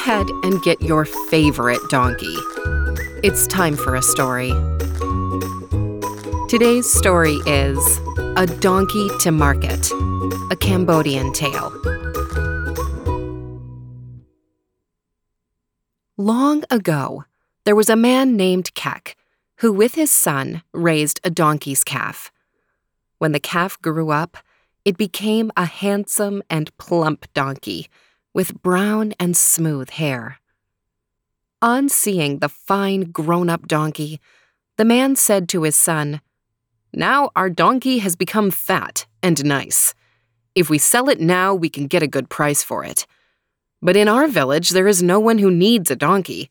Ahead and get your favorite donkey. It's time for a story. Today's story is A Donkey to Market, a Cambodian tale. Long ago, there was a man named Kek who, with his son, raised a donkey's calf. When the calf grew up, it became a handsome and plump donkey with brown and smooth hair. On seeing the fine grown up donkey, the man said to his son, Now our donkey has become fat and nice. If we sell it now, we can get a good price for it. But in our village, there is no one who needs a donkey,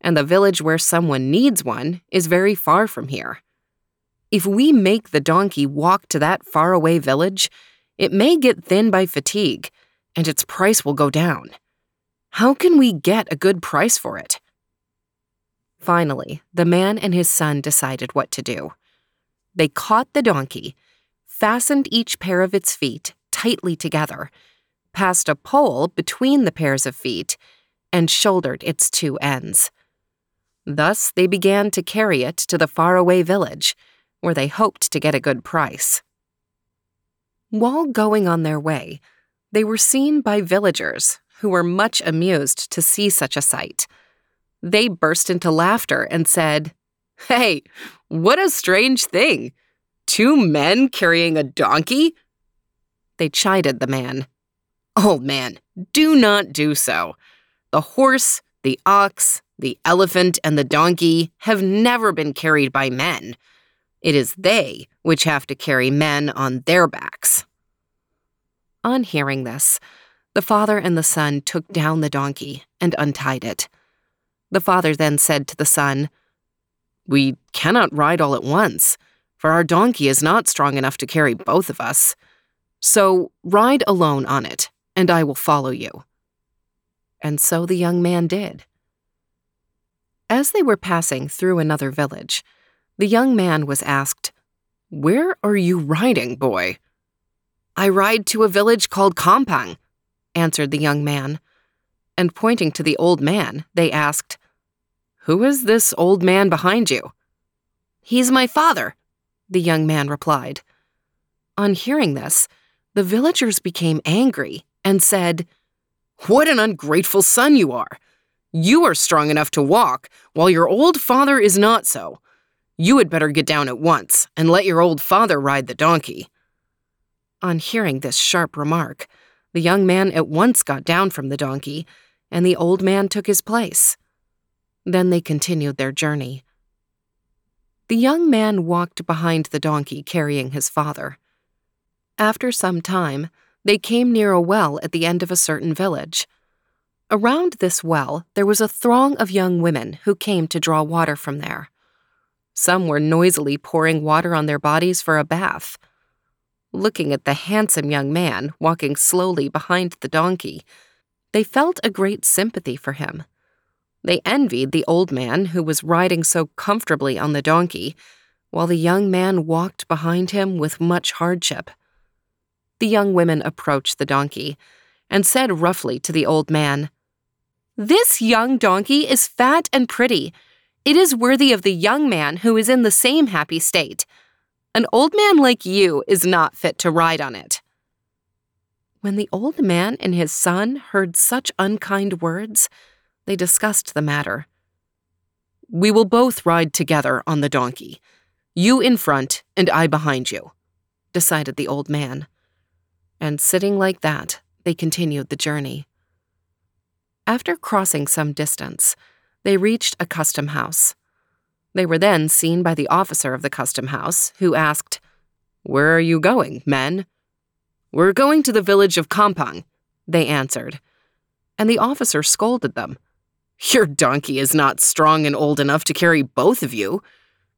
and the village where someone needs one is very far from here. If we make the donkey walk to that faraway village, it may get thin by fatigue, and its price will go down. How can we get a good price for it? Finally, the man and his son decided what to do. They caught the donkey, fastened each pair of its feet tightly together, passed a pole between the pairs of feet, and shouldered its two ends. Thus, they began to carry it to the faraway village where they hoped to get a good price. While going on their way, they were seen by villagers who were much amused to see such a sight. They burst into laughter and said, Hey, what a strange thing! Two men carrying a donkey? They chided the man. Old man, do not do so. The horse, the ox, the elephant, and the donkey have never been carried by men. It is they which have to carry men on their backs. On hearing this, the father and the son took down the donkey and untied it. The father then said to the son, We cannot ride all at once, for our donkey is not strong enough to carry both of us. So ride alone on it, and I will follow you. And so the young man did. As they were passing through another village, the young man was asked, Where are you riding, boy? I ride to a village called Kampong, answered the young man. And pointing to the old man, they asked, Who is this old man behind you? He's my father, the young man replied. On hearing this, the villagers became angry and said, What an ungrateful son you are! You are strong enough to walk, while your old father is not so. You had better get down at once and let your old father ride the donkey. On hearing this sharp remark, the young man at once got down from the donkey, and the old man took his place. Then they continued their journey. The young man walked behind the donkey carrying his father. After some time, they came near a well at the end of a certain village. Around this well, there was a throng of young women who came to draw water from there. Some were noisily pouring water on their bodies for a bath. Looking at the handsome young man walking slowly behind the donkey, they felt a great sympathy for him. They envied the old man who was riding so comfortably on the donkey, while the young man walked behind him with much hardship. The young women approached the donkey and said roughly to the old man, This young donkey is fat and pretty it is worthy of the young man who is in the same happy state. An old man like you is not fit to ride on it. When the old man and his son heard such unkind words, they discussed the matter. We will both ride together on the donkey, you in front and I behind you, decided the old man. And sitting like that, they continued the journey. After crossing some distance, they reached a custom house. They were then seen by the officer of the custom house, who asked, Where are you going, men? We're going to the village of Kampong, they answered. And the officer scolded them. Your donkey is not strong and old enough to carry both of you.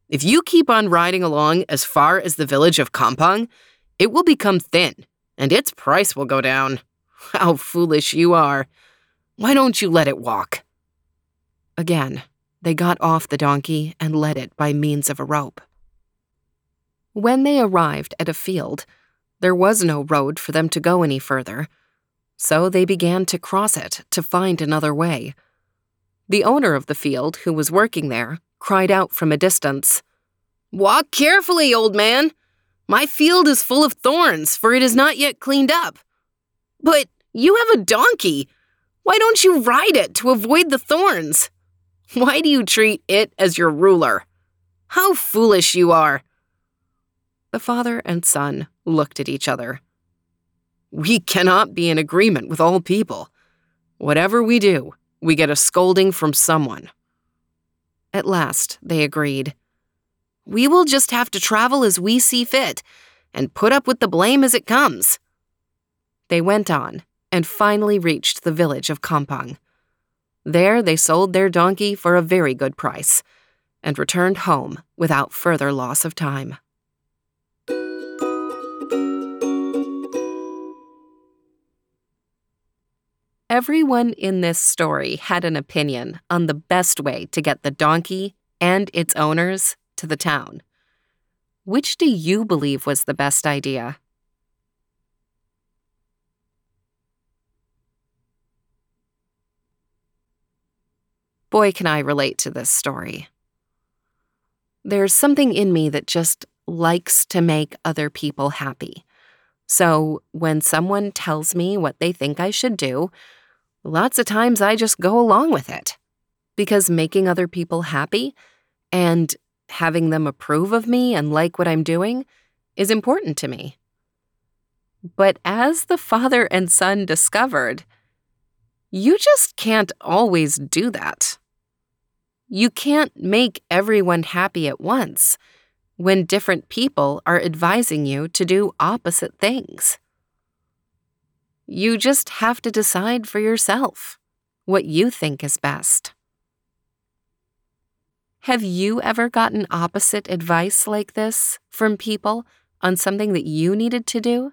If you keep on riding along as far as the village of Kampong, it will become thin, and its price will go down. How foolish you are. Why don't you let it walk? Again, they got off the donkey and led it by means of a rope. When they arrived at a field, there was no road for them to go any further, so they began to cross it to find another way. The owner of the field, who was working there, cried out from a distance, Walk carefully, old man. My field is full of thorns, for it is not yet cleaned up. But you have a donkey. Why don't you ride it to avoid the thorns? Why do you treat it as your ruler? How foolish you are! The father and son looked at each other. We cannot be in agreement with all people. Whatever we do, we get a scolding from someone. At last, they agreed. We will just have to travel as we see fit and put up with the blame as it comes. They went on and finally reached the village of Kampong. There they sold their donkey for a very good price and returned home without further loss of time. Everyone in this story had an opinion on the best way to get the donkey and its owners to the town. Which do you believe was the best idea? Boy, can I relate to this story. There's something in me that just likes to make other people happy. So when someone tells me what they think I should do, lots of times I just go along with it. Because making other people happy and having them approve of me and like what I'm doing is important to me. But as the father and son discovered, you just can't always do that. You can't make everyone happy at once when different people are advising you to do opposite things. You just have to decide for yourself what you think is best. Have you ever gotten opposite advice like this from people on something that you needed to do?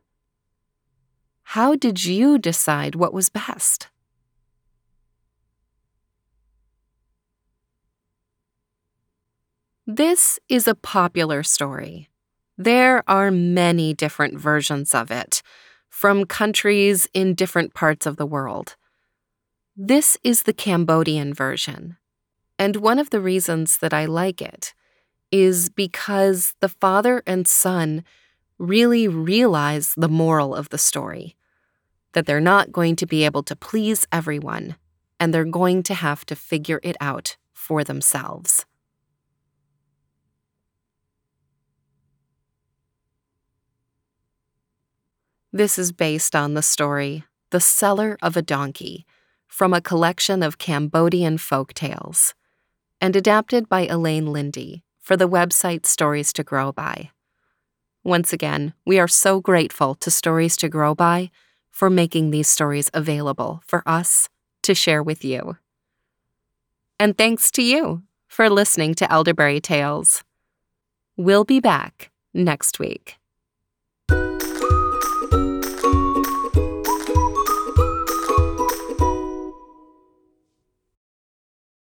How did you decide what was best? This is a popular story. There are many different versions of it, from countries in different parts of the world. This is the Cambodian version. And one of the reasons that I like it is because the father and son really realize the moral of the story that they're not going to be able to please everyone, and they're going to have to figure it out for themselves. This is based on the story The Seller of a Donkey from a collection of Cambodian folk tales and adapted by Elaine Lindy for the website Stories to Grow By. Once again, we are so grateful to Stories to Grow By for making these stories available for us to share with you. And thanks to you for listening to Elderberry Tales. We'll be back next week.